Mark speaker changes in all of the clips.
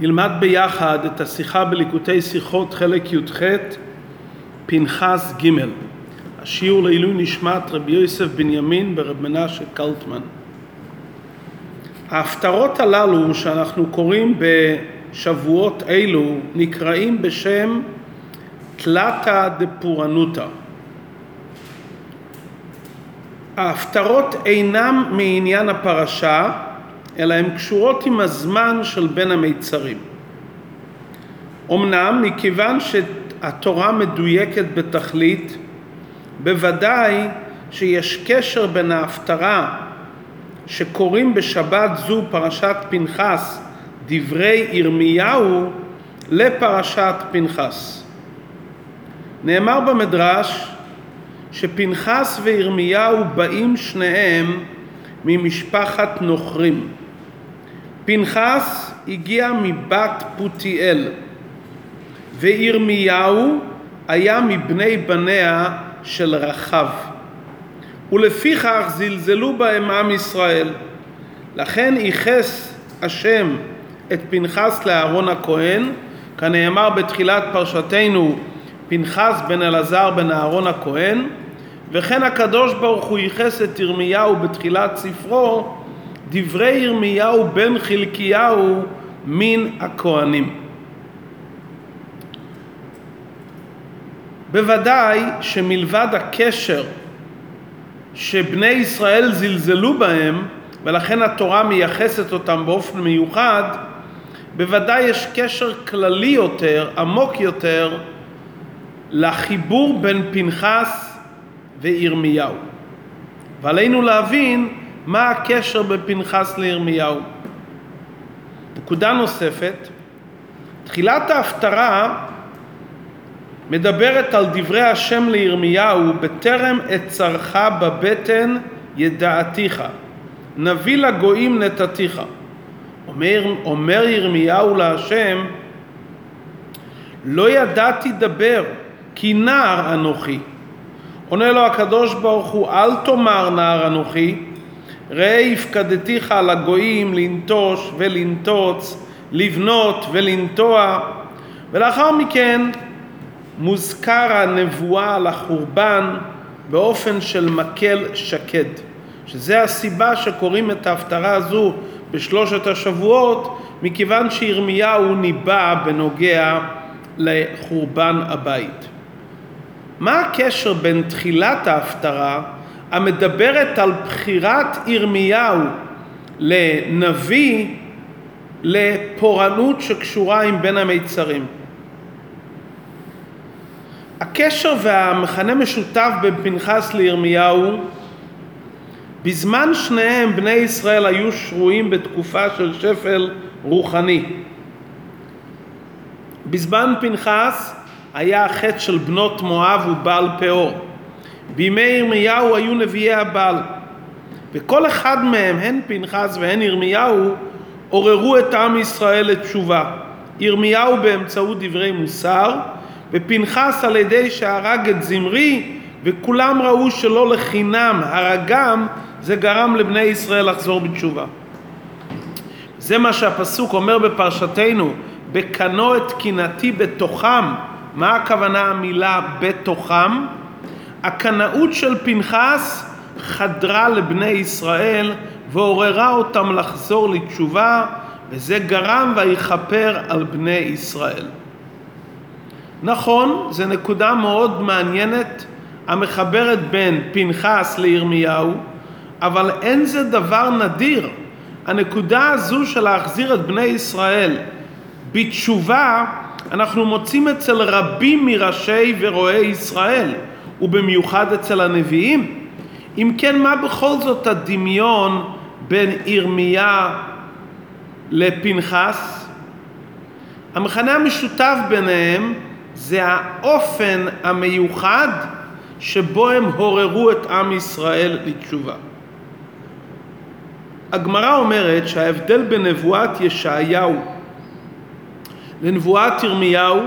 Speaker 1: נלמד ביחד את השיחה בליקוטי שיחות חלק י"ח, פנחס ג'. השיעור לעילוי נשמת רבי יוסף בנימין ברב מנשה קלטמן. ההפטרות הללו שאנחנו קוראים בשבועות אלו נקראים בשם תלתא דפורענותא. ההפטרות אינם מעניין הפרשה, אלא הן קשורות עם הזמן של בין המיצרים. אמנם מכיוון שהתורה מדויקת בתכלית, בוודאי שיש קשר בין ההפטרה שקוראים בשבת זו פרשת פנחס דברי ירמיהו לפרשת פנחס. נאמר במדרש שפנחס וירמיהו באים שניהם ממשפחת נוכרים. פנחס הגיע מבת פותיאל וירמיהו היה מבני בניה של רחב. ולפיכך זלזלו בהם עם ישראל. לכן ייחס השם את פנחס לאהרון הכהן כנאמר בתחילת פרשתנו פנחס בן אלעזר בן אהרון הכהן וכן הקדוש ברוך הוא ייחס את ירמיהו בתחילת ספרו דברי ירמיהו בן חלקיהו מן הכהנים. בוודאי שמלבד הקשר שבני ישראל זלזלו בהם ולכן התורה מייחסת אותם באופן מיוחד, בוודאי יש קשר כללי יותר, עמוק יותר, לחיבור בין פנחס וירמיהו. ועלינו להבין מה הקשר בין פנחס לירמיהו. נקודה נוספת, תחילת ההפטרה מדברת על דברי השם לירמיהו בטרם אצרך בבטן ידעתיך, נביא לגויים נתתיך. אומר, אומר ירמיהו להשם, לא ידעתי דבר, כי נער אנוכי. עונה לו הקדוש ברוך הוא, אל תאמר נער אנוכי, ראה הפקדתיך הגויים לנטוש ולנטוץ, לבנות ולנטוע, ולאחר מכן מוזכר הנבואה על החורבן באופן של מקל שקד, שזה הסיבה שקוראים את ההפטרה הזו בשלושת השבועות, מכיוון שירמיהו ניבא בנוגע לחורבן הבית. מה הקשר בין תחילת ההפטרה המדברת על בחירת ירמיהו לנביא לפורענות שקשורה עם בין המיצרים? הקשר והמכנה משותף בין פנחס לירמיהו בזמן שניהם בני ישראל היו שרויים בתקופה של שפל רוחני. בזמן פנחס היה החטא של בנות מואב ובעל פאור. בימי ירמיהו היו נביאי הבעל. וכל אחד מהם, הן פנחס והן ירמיהו, עוררו את עם ישראל לתשובה. ירמיהו באמצעות דברי מוסר, ופנחס על ידי שהרג את זמרי, וכולם ראו שלא לחינם הרגם, זה גרם לבני ישראל לחזור בתשובה. זה מה שהפסוק אומר בפרשתנו, בקנו את קנאתי בתוכם, מה הכוונה המילה בתוכם? הקנאות של פנחס חדרה לבני ישראל ועוררה אותם לחזור לתשובה וזה גרם ויכפר על בני ישראל. נכון, זו נקודה מאוד מעניינת המחברת בין פנחס לירמיהו, אבל אין זה דבר נדיר. הנקודה הזו של להחזיר את בני ישראל בתשובה אנחנו מוצאים אצל רבים מראשי ורואי ישראל, ובמיוחד אצל הנביאים. אם כן, מה בכל זאת הדמיון בין ירמיה לפנחס? המכנה המשותף ביניהם זה האופן המיוחד שבו הם הוררו את עם ישראל לתשובה. הגמרא אומרת שההבדל בין נבואת ישעיהו לנבואת ירמיהו,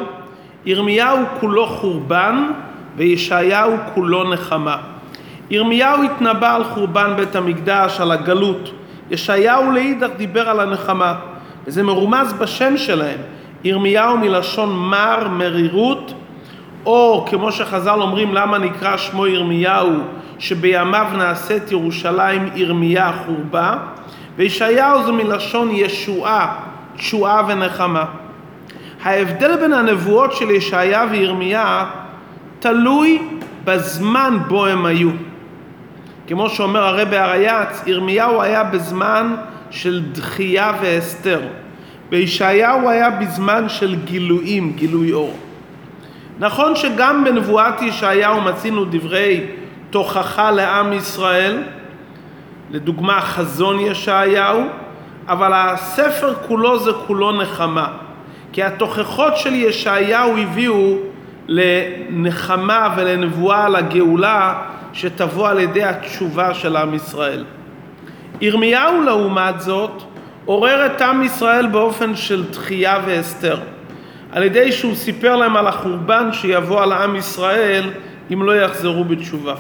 Speaker 1: ירמיהו כולו חורבן וישעיהו כולו נחמה. ירמיהו התנבא על חורבן בית המקדש, על הגלות. ישעיהו לאידך דיבר על הנחמה. וזה מרומז בשם שלהם. ירמיהו מלשון מר, מרירות, או כמו שחז"ל אומרים למה נקרא שמו ירמיהו, שבימיו נעשית ירושלים ירמיה חורבה, וישעיהו זה מלשון ישועה, תשועה ונחמה. ההבדל בין הנבואות של ישעיה וירמיה תלוי בזמן בו הם היו. כמו שאומר הרבי הרייץ, ירמיהו היה בזמן של דחייה והסתר. וישעיהו היה בזמן של גילויים, גילוי אור. נכון שגם בנבואת ישעיהו מצינו דברי תוכחה לעם ישראל, לדוגמה חזון ישעיהו, אבל הספר כולו זה כולו נחמה. כי התוכחות של ישעיהו הביאו לנחמה ולנבואה על הגאולה שתבוא על ידי התשובה של עם ישראל. ירמיהו לעומת זאת עורר את עם ישראל באופן של דחייה והסתר, על ידי שהוא סיפר להם על החורבן שיבוא על עם ישראל אם לא יחזרו בתשובה.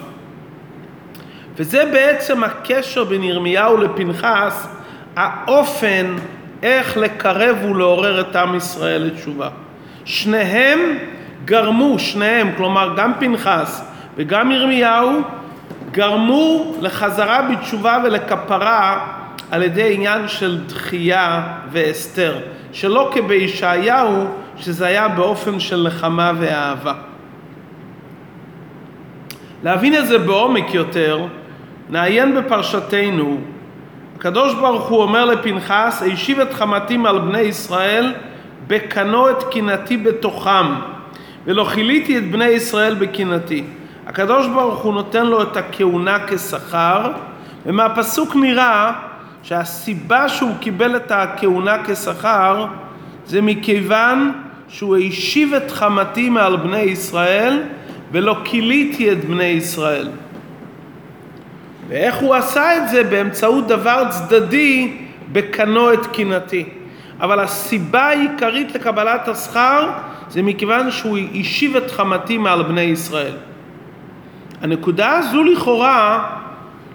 Speaker 1: וזה בעצם הקשר בין ירמיהו לפנחס, האופן איך לקרב ולעורר את עם ישראל לתשובה. שניהם גרמו, שניהם, כלומר גם פנחס וגם ירמיהו, גרמו לחזרה בתשובה ולכפרה על ידי עניין של דחייה והסתר, שלא כבישעיהו, שזה היה באופן של נחמה ואהבה. להבין את זה בעומק יותר, נעיין בפרשתנו. הקדוש ברוך הוא אומר לפנחס, הישיב את חמתי על בני ישראל, בקנו את קנאתי בתוכם, ולא כיליתי את בני ישראל בקנאתי. הקדוש ברוך הוא נותן לו את הכהונה כשכר, ומהפסוק נראה שהסיבה שהוא קיבל את הכהונה כשכר זה מכיוון שהוא השיב את חמתי מעל בני ישראל ולא כיליתי את בני ישראל. ואיך הוא עשה את זה? באמצעות דבר צדדי בקנו את קנאתי. אבל הסיבה העיקרית לקבלת השכר זה מכיוון שהוא השיב את חמתי מעל בני ישראל. הנקודה הזו לכאורה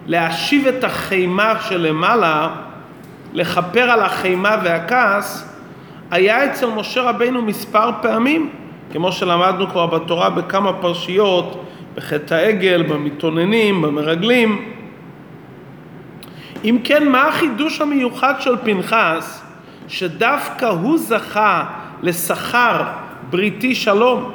Speaker 1: להשיב את החימה שלמעלה, לכפר על החימה והכעס, היה אצל משה רבינו מספר פעמים, כמו שלמדנו כבר בתורה בכמה פרשיות, בחטא העגל, במתאוננים, במרגלים. אם כן, מה החידוש המיוחד של פנחס, שדווקא הוא זכה לשכר בריתי שלום?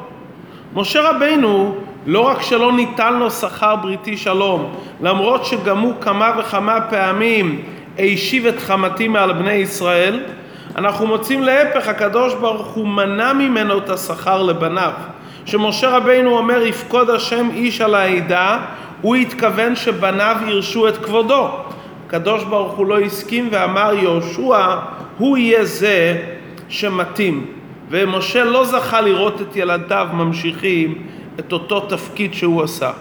Speaker 1: משה רבינו לא רק שלא ניתן לו שכר בריתי שלום, למרות שגם הוא כמה וכמה פעמים השיב את חמתי מעל בני ישראל, אנחנו מוצאים להפך, הקדוש ברוך הוא מנע ממנו את השכר לבניו. שמשה רבינו אומר יפקוד השם איש על העדה, הוא התכוון שבניו ירשו את כבודו. הקדוש ברוך הוא לא הסכים ואמר יהושע הוא יהיה זה שמתאים. ומשה לא זכה לראות את ילדיו ממשיכים את אותו תפקיד שהוא עשה.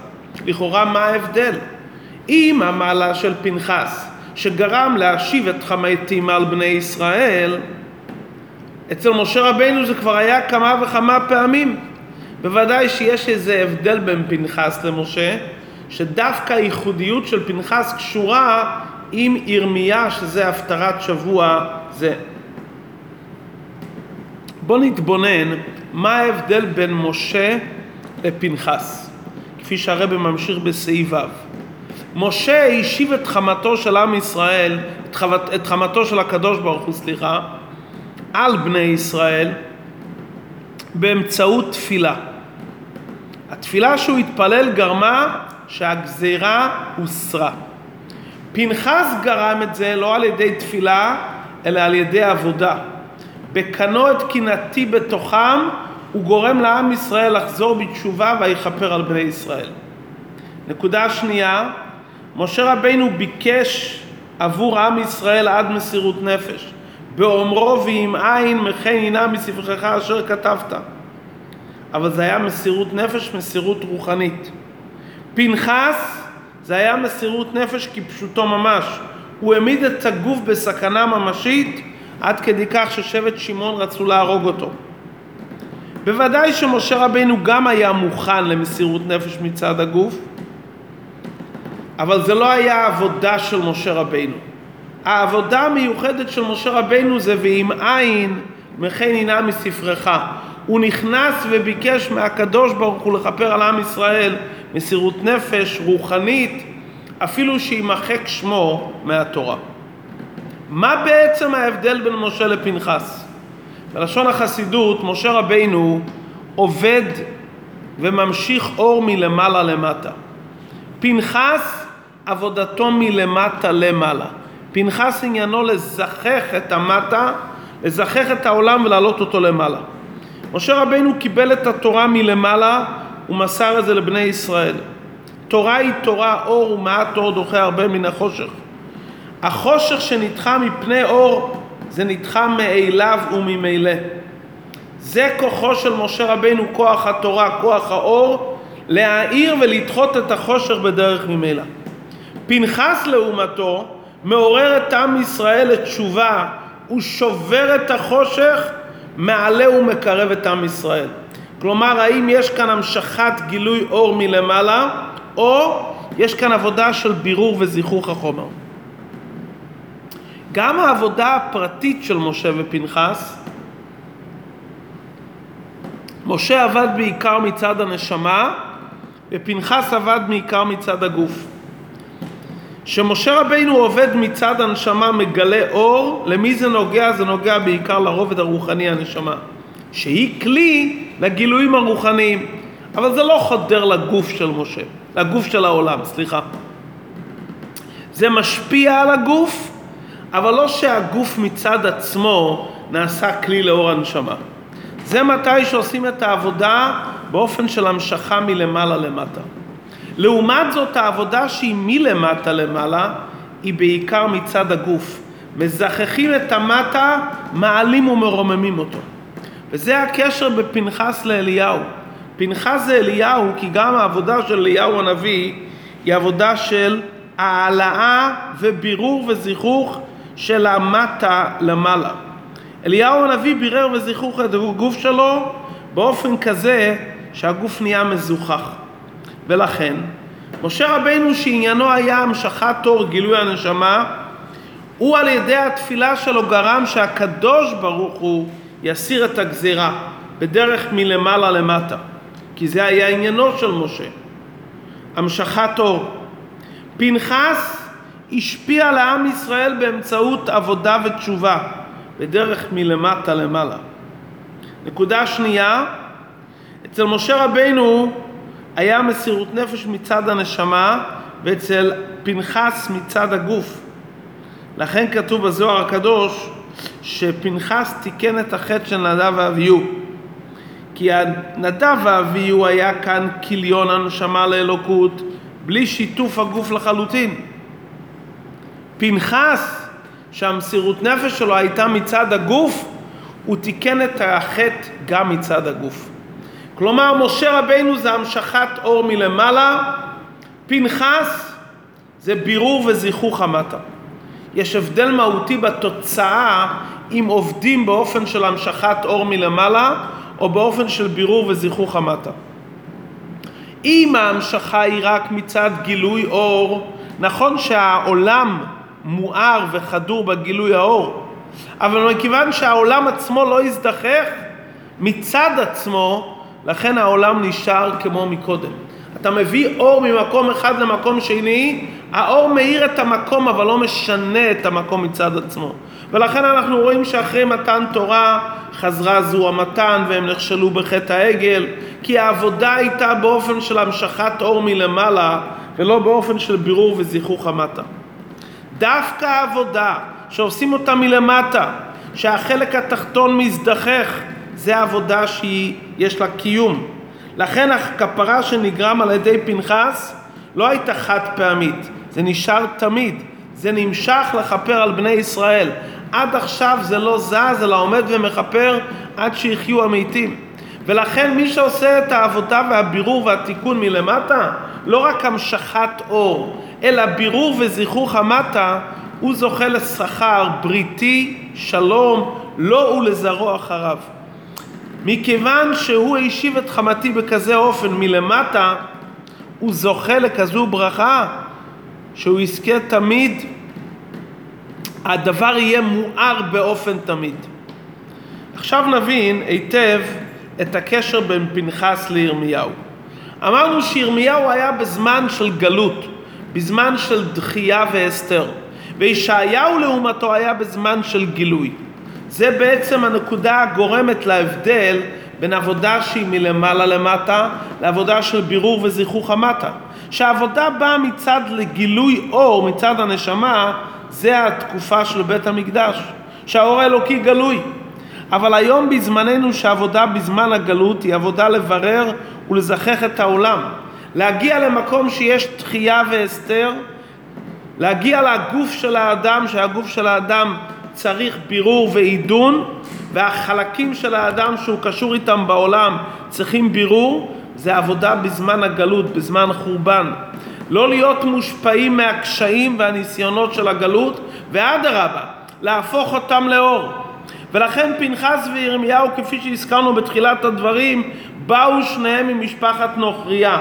Speaker 1: לכאורה מה ההבדל? אם המעלה של פנחס שגרם להשיב את חמתי מעל בני ישראל, אצל משה רבינו זה כבר היה כמה וכמה פעמים. בוודאי שיש איזה הבדל בין פנחס למשה, שדווקא הייחודיות של פנחס קשורה עם ירמיה, שזה הפטרת שבוע זה. בואו נתבונן מה ההבדל בין משה לפנחס, כפי שהרבא ממשיך בסעיף ו'. משה השיב את חמתו של עם ישראל, את, חמת, את חמתו של הקדוש ברוך הוא, סליחה, על בני ישראל באמצעות תפילה. התפילה שהוא התפלל גרמה שהגזירה הוסרה. פנחס גרם את זה לא על ידי תפילה, אלא על ידי עבודה. בקנו את קנאתי בתוכם, הוא גורם לעם ישראל לחזור בתשובה ויכפר על בני ישראל. נקודה שנייה, משה רבינו ביקש עבור עם ישראל עד מסירות נפש. באומרו ואם אין מכן הנה מספרך אשר כתבת. אבל זה היה מסירות נפש, מסירות רוחנית. פנחס זה היה מסירות נפש כפשוטו ממש. הוא העמיד את הגוף בסכנה ממשית עד כדי כך ששבט שמעון רצו להרוג אותו. בוודאי שמשה רבינו גם היה מוכן למסירות נפש מצד הגוף, אבל זה לא היה עבודה של משה רבינו. העבודה המיוחדת של משה רבנו זה ואם אין מכן הנה מספרך. הוא נכנס וביקש מהקדוש ברוך הוא לכפר על עם ישראל מסירות נפש רוחנית, אפילו שימחק שמו מהתורה. מה בעצם ההבדל בין משה לפנחס? בלשון החסידות, משה רבינו עובד וממשיך אור מלמעלה למטה. פנחס, עבודתו מלמטה למעלה. פנחס עניינו לזכך את המטה, לזכך את העולם ולהעלות אותו למעלה. משה רבינו קיבל את התורה מלמעלה ומסר את זה לבני ישראל. תורה היא תורה אור ומעט אור דוחה הרבה מן החושך. החושך שנדחה מפני אור זה נדחה מאליו וממילא. זה כוחו של משה רבינו, כוח התורה, כוח האור, להאיר ולדחות את החושך בדרך ממילא. פנחס לעומתו מעורר את עם ישראל לתשובה, הוא שובר את החושך, מעלה ומקרב את עם ישראל. כלומר, האם יש כאן המשכת גילוי אור מלמעלה, או יש כאן עבודה של בירור וזיכוך החומר. גם העבודה הפרטית של משה ופנחס, משה עבד בעיקר מצד הנשמה, ופנחס עבד בעיקר מצד הגוף. כשמשה רבינו עובד מצד הנשמה מגלה אור, למי זה נוגע? זה נוגע בעיקר לרובד הרוחני הנשמה, שהיא כלי לגילויים הרוחניים, אבל זה לא חודר לגוף של משה, לגוף של העולם, סליחה. זה משפיע על הגוף, אבל לא שהגוף מצד עצמו נעשה כלי לאור הנשמה. זה מתי שעושים את העבודה באופן של המשכה מלמעלה למטה. לעומת זאת העבודה שהיא מלמטה למעלה היא בעיקר מצד הגוף. מזככים את המטה, מעלים ומרוממים אותו. וזה הקשר בפנחס לאליהו. פנחס זה אליהו כי גם העבודה של אליהו הנביא היא עבודה של העלאה ובירור וזיכוך של המטה למעלה. אליהו הנביא בירר וזיכוך את הגוף שלו באופן כזה שהגוף נהיה מזוכח. ולכן, משה רבינו שעניינו היה המשכת תור גילוי הנשמה, הוא על ידי התפילה שלו גרם שהקדוש ברוך הוא יסיר את הגזירה בדרך מלמעלה למטה, כי זה היה עניינו של משה. המשכת אור. פנחס השפיע לעם ישראל באמצעות עבודה ותשובה, בדרך מלמטה למעלה. נקודה שנייה, אצל משה רבינו היה מסירות נפש מצד הנשמה ואצל פנחס מצד הגוף. לכן כתוב בזוהר הקדוש שפנחס תיקן את החטא של נדב ואביהו. כי נדב ואביהו היה כאן כיליון הנשמה לאלוקות בלי שיתוף הגוף לחלוטין. פנחס, שהמסירות נפש שלו הייתה מצד הגוף, הוא תיקן את החטא גם מצד הגוף. כלומר, משה רבינו זה המשכת אור מלמעלה, פנחס זה בירור וזיכוך המטה. יש הבדל מהותי בתוצאה אם עובדים באופן של המשכת אור מלמעלה או באופן של בירור וזיכוך המטה. אם ההמשכה היא רק מצד גילוי אור, נכון שהעולם מואר וחדור בגילוי האור, אבל מכיוון שהעולם עצמו לא הזדחך מצד עצמו, לכן העולם נשאר כמו מקודם. אתה מביא אור ממקום אחד למקום שני, האור מאיר את המקום אבל לא משנה את המקום מצד עצמו. ולכן אנחנו רואים שאחרי מתן תורה חזרה זו המתן והם נכשלו בחטא העגל, כי העבודה הייתה באופן של המשכת אור מלמעלה ולא באופן של בירור וזיכוך המטה. דווקא העבודה שעושים אותה מלמטה, שהחלק התחתון מזדחך, זה עבודה שיש לה קיום. לכן הכפרה שנגרם על ידי פנחס לא הייתה חד פעמית, זה נשאר תמיד, זה נמשך לכפר על בני ישראל. עד עכשיו זה לא זז, אלא עומד ומכפר עד שיחיו המתים. ולכן מי שעושה את העבודה והבירור והתיקון מלמטה, לא רק המשכת אור, אלא בירור וזיכוך המטה, הוא זוכה לשכר בריתי, שלום, לו ולזרוע אחריו. מכיוון שהוא השיב את חמתי בכזה אופן מלמטה, הוא זוכה לכזו ברכה שהוא יזכה תמיד הדבר יהיה מואר באופן תמיד. עכשיו נבין היטב את הקשר בין פנחס לירמיהו. אמרנו שירמיהו היה בזמן של גלות, בזמן של דחייה והסתר, וישעיהו לעומתו היה בזמן של גילוי. זה בעצם הנקודה הגורמת להבדל בין עבודה שהיא מלמעלה למטה לעבודה של בירור וזיכוך המטה. שהעבודה באה מצד לגילוי אור, מצד הנשמה, זה התקופה של בית המקדש, שהאור האלוקי גלוי. אבל היום בזמננו שעבודה בזמן הגלות היא עבודה לברר ולזכך את העולם. להגיע למקום שיש תחייה והסתר, להגיע לגוף של האדם, שהגוף של האדם צריך בירור ועידון, והחלקים של האדם שהוא קשור איתם בעולם צריכים בירור, זה עבודה בזמן הגלות, בזמן חורבן. לא להיות מושפעים מהקשיים והניסיונות של הגלות, ואדרבה, להפוך אותם לאור. ולכן פנחס וירמיהו, כפי שהזכרנו בתחילת הדברים, באו שניהם ממשפחת נוכריה.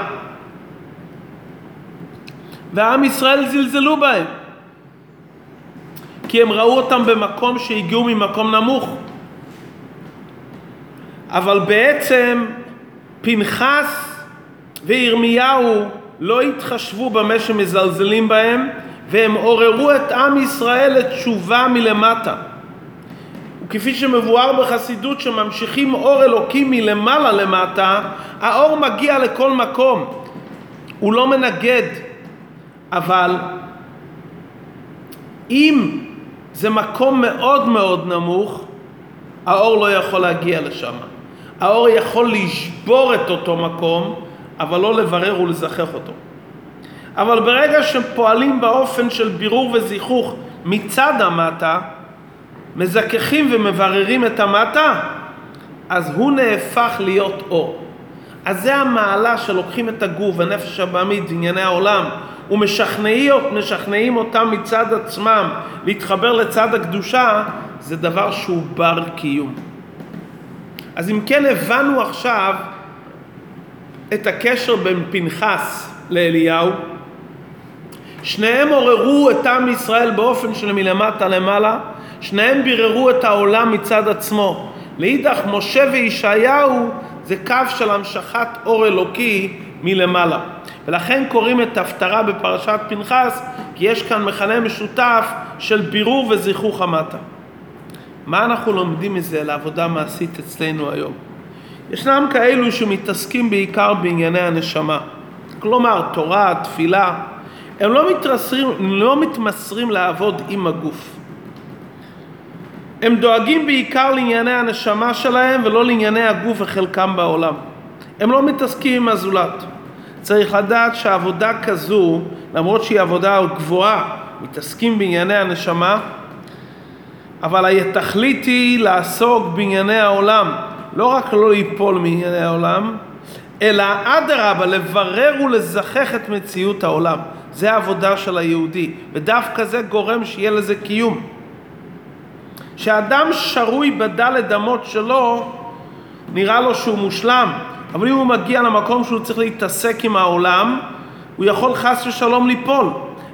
Speaker 1: ועם ישראל זלזלו בהם. כי הם ראו אותם במקום שהגיעו ממקום נמוך. אבל בעצם פנחס וירמיהו לא התחשבו במה שמזלזלים בהם, והם עוררו את עם ישראל לתשובה מלמטה. וכפי שמבואר בחסידות שממשיכים אור אלוקים מלמעלה למטה, האור מגיע לכל מקום. הוא לא מנגד, אבל אם זה מקום מאוד מאוד נמוך, האור לא יכול להגיע לשם. האור יכול לשבור את אותו מקום, אבל לא לברר ולזכח אותו. אבל ברגע שפועלים באופן של בירור וזיכוך מצד המטה, מזככים ומבררים את המטה, אז הוא נהפך להיות אור. אז זה המעלה שלוקחים את הגוף, הנפש הבעמית, ענייני העולם, ומשכנעים אותם מצד עצמם להתחבר לצד הקדושה, זה דבר שהוא בר קיום. אז אם כן הבנו עכשיו את הקשר בין פנחס לאליהו, שניהם עוררו את עם ישראל באופן של מלמטה למעלה, שניהם ביררו את העולם מצד עצמו. לאידך משה וישעיהו זה קו של המשכת אור אלוקי מלמעלה. ולכן קוראים את הפטרה בפרשת פנחס, כי יש כאן מכנה משותף של בירור וזיכוך המטה. מה אנחנו לומדים מזה לעבודה מעשית אצלנו היום? ישנם כאלו שמתעסקים בעיקר בענייני הנשמה, כלומר תורה, תפילה, הם לא מתמסרים, לא מתמסרים לעבוד עם הגוף. הם דואגים בעיקר לענייני הנשמה שלהם ולא לענייני הגוף וחלקם בעולם. הם לא מתעסקים עם הזולת. צריך לדעת שעבודה כזו, למרות שהיא עבודה גבוהה, מתעסקים בענייני הנשמה, אבל התכלית היא לעסוק בענייני העולם, לא רק לא ליפול מענייני העולם, אלא אדרבה, לברר ולזכך את מציאות העולם. זה העבודה של היהודי, ודווקא זה גורם שיהיה לזה קיום. שאדם שרוי בדלת אמות שלו, נראה לו שהוא מושלם, אבל אם הוא מגיע למקום שהוא צריך להתעסק עם העולם, הוא יכול חס ושלום ליפול.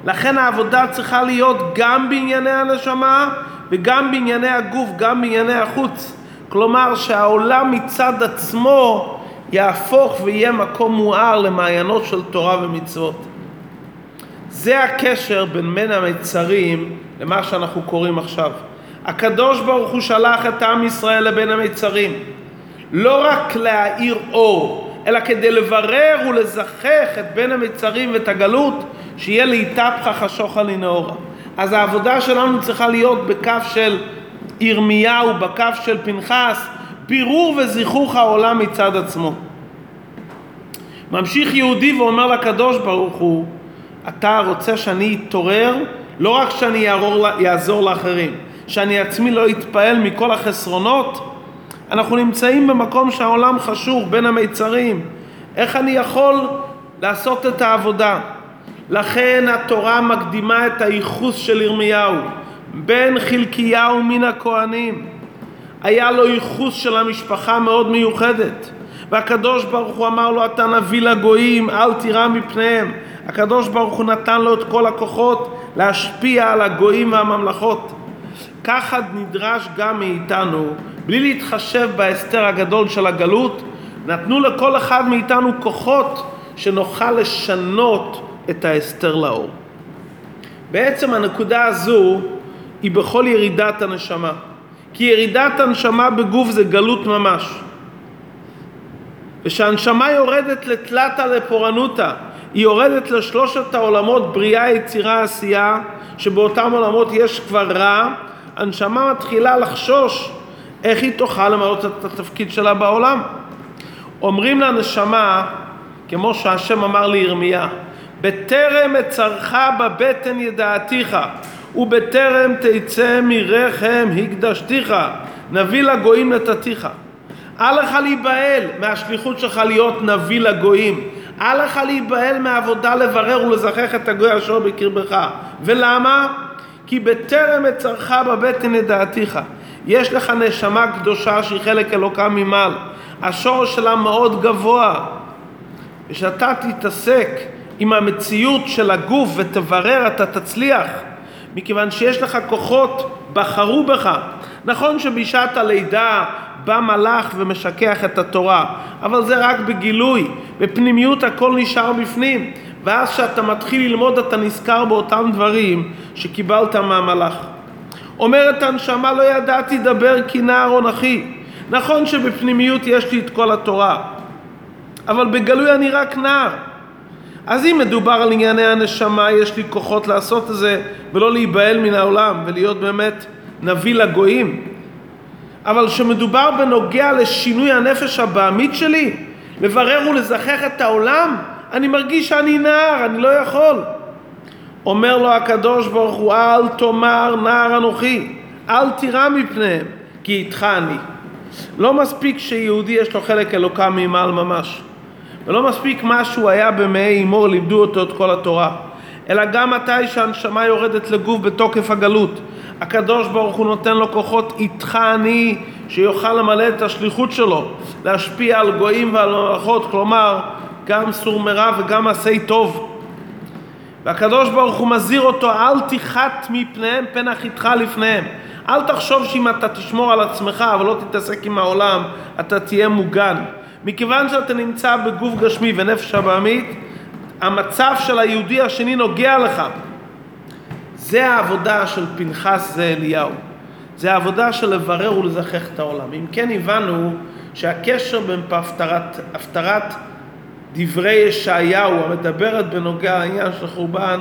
Speaker 1: לכן העבודה צריכה להיות גם בענייני הנשמה וגם בענייני הגוף, גם בענייני החוץ. כלומר שהעולם מצד עצמו יהפוך ויהיה מקום מואר למעיינות של תורה ומצוות. זה הקשר בין בין המצרים למה שאנחנו קוראים עכשיו. הקדוש ברוך הוא שלח את עם ישראל לבין המצרים. לא רק להאיר אור, אלא כדי לברר ולזכך את בין המצרים ואת הגלות, שיהיה להתהפכה חשוכה לנאורה. אז העבודה שלנו צריכה להיות בקו של ירמיהו, בקו של פנחס, בירור וזיכוך העולם מצד עצמו. ממשיך יהודי ואומר לקדוש ברוך הוא, אתה רוצה שאני אתעורר, לא רק שאני יערור, יעזור לאחרים, שאני עצמי לא אתפעל מכל החסרונות, אנחנו נמצאים במקום שהעולם חשוך בין המיצרים. איך אני יכול לעשות את העבודה? לכן התורה מקדימה את הייחוס של ירמיהו. בן חלקיהו מן הכהנים. היה לו ייחוס של המשפחה מאוד מיוחדת. והקדוש ברוך הוא אמר לו אתה נביא לגויים אל תירא מפניהם הקדוש ברוך הוא נתן לו את כל הכוחות להשפיע על הגויים והממלכות ככה נדרש גם מאיתנו, בלי להתחשב בהסתר הגדול של הגלות, נתנו לכל אחד מאיתנו כוחות שנוכל לשנות את ההסתר לאור. בעצם הנקודה הזו היא בכל ירידת הנשמה. כי ירידת הנשמה בגוף זה גלות ממש. וכשהנשמה יורדת לתלתא לפורענותא, היא יורדת לשלושת העולמות בריאה, יצירה, עשייה, שבאותם עולמות יש כבר רע, הנשמה מתחילה לחשוש איך היא תוכל למלא את התפקיד שלה בעולם. אומרים לנשמה, כמו שהשם אמר לירמיה, בטרם אצרך בבטן ידעתיך, ובטרם תצא מרחם הקדשתיך, נביא לגויים נתתיך. אל לך להיבהל מהשליחות שלך להיות נביא לגויים. אל לך להיבהל מהעבודה לברר ולזכח את הגוי אשר בקרבך. ולמה? כי בטרם אצרך בבטן ידעתיך. יש לך נשמה קדושה שהיא חלק אלוקה ממעל. השורש שלה מאוד גבוה. ושאתה תתעסק עם המציאות של הגוף ותברר, אתה תצליח. מכיוון שיש לך כוחות, בחרו בך. נכון שבשעת הלידה בא מלאך ומשכח את התורה, אבל זה רק בגילוי, בפנימיות הכל נשאר בפנים, ואז כשאתה מתחיל ללמוד אתה נזכר באותם דברים שקיבלת מהמלאך. אומרת הנשמה לא ידעתי דבר כי נער אנכי. נכון שבפנימיות יש לי את כל התורה, אבל בגלוי אני רק נער. אז אם מדובר על ענייני הנשמה, יש לי כוחות לעשות את זה ולא להיבהל מן העולם ולהיות באמת נביא לגויים. אבל כשמדובר בנוגע לשינוי הנפש הבעמית שלי, לברר ולזכח את העולם, אני מרגיש שאני נער, אני לא יכול. אומר לו הקדוש ברוך הוא, אל תאמר נער אנוכי, אל תירא מפניהם, כי איתך אני. לא מספיק שיהודי יש לו חלק אלוקה ממעל ממש. ולא מספיק מה שהוא היה במעי אמו, לימדו אותו את כל התורה. אלא גם מתי שהנשמה יורדת לגוף בתוקף הגלות. הקדוש ברוך הוא נותן לו כוחות איתך אני, שיוכל למלא את השליחות שלו, להשפיע על גויים ועל מלאכות, כלומר, גם סור מרע וגם עשי טוב. והקדוש ברוך הוא מזהיר אותו, אל תיחת מפניהם פן אחתך לפניהם. אל תחשוב שאם אתה תשמור על עצמך ולא תתעסק עם העולם, אתה תהיה מוגן. מכיוון שאתה נמצא בגוף גשמי ונפש הבעמית, המצב של היהודי השני נוגע לך. זה העבודה של פנחס זה אליהו. זה העבודה של לברר ולזכח את העולם. אם כן הבנו שהקשר בין הפטרת, דברי ישעיהו המדברת בנוגע לעניין של חורבן,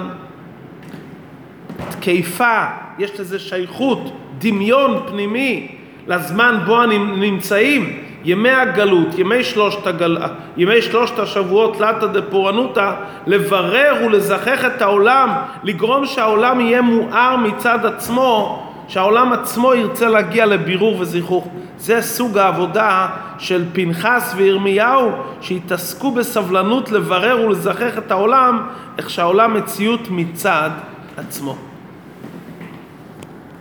Speaker 1: תקיפה, יש לזה שייכות, דמיון פנימי לזמן בו נמצאים, ימי הגלות, ימי שלושת, הגל... ימי שלושת השבועות תלתא דפורענותא, לברר ולזכח את העולם, לגרום שהעולם יהיה מואר מצד עצמו, שהעולם עצמו ירצה להגיע לבירור וזיכוך. זה סוג העבודה של פנחס וירמיהו, שהתעסקו בסבלנות לברר ולזכח את העולם, איך שהעולם מציאות מצד עצמו.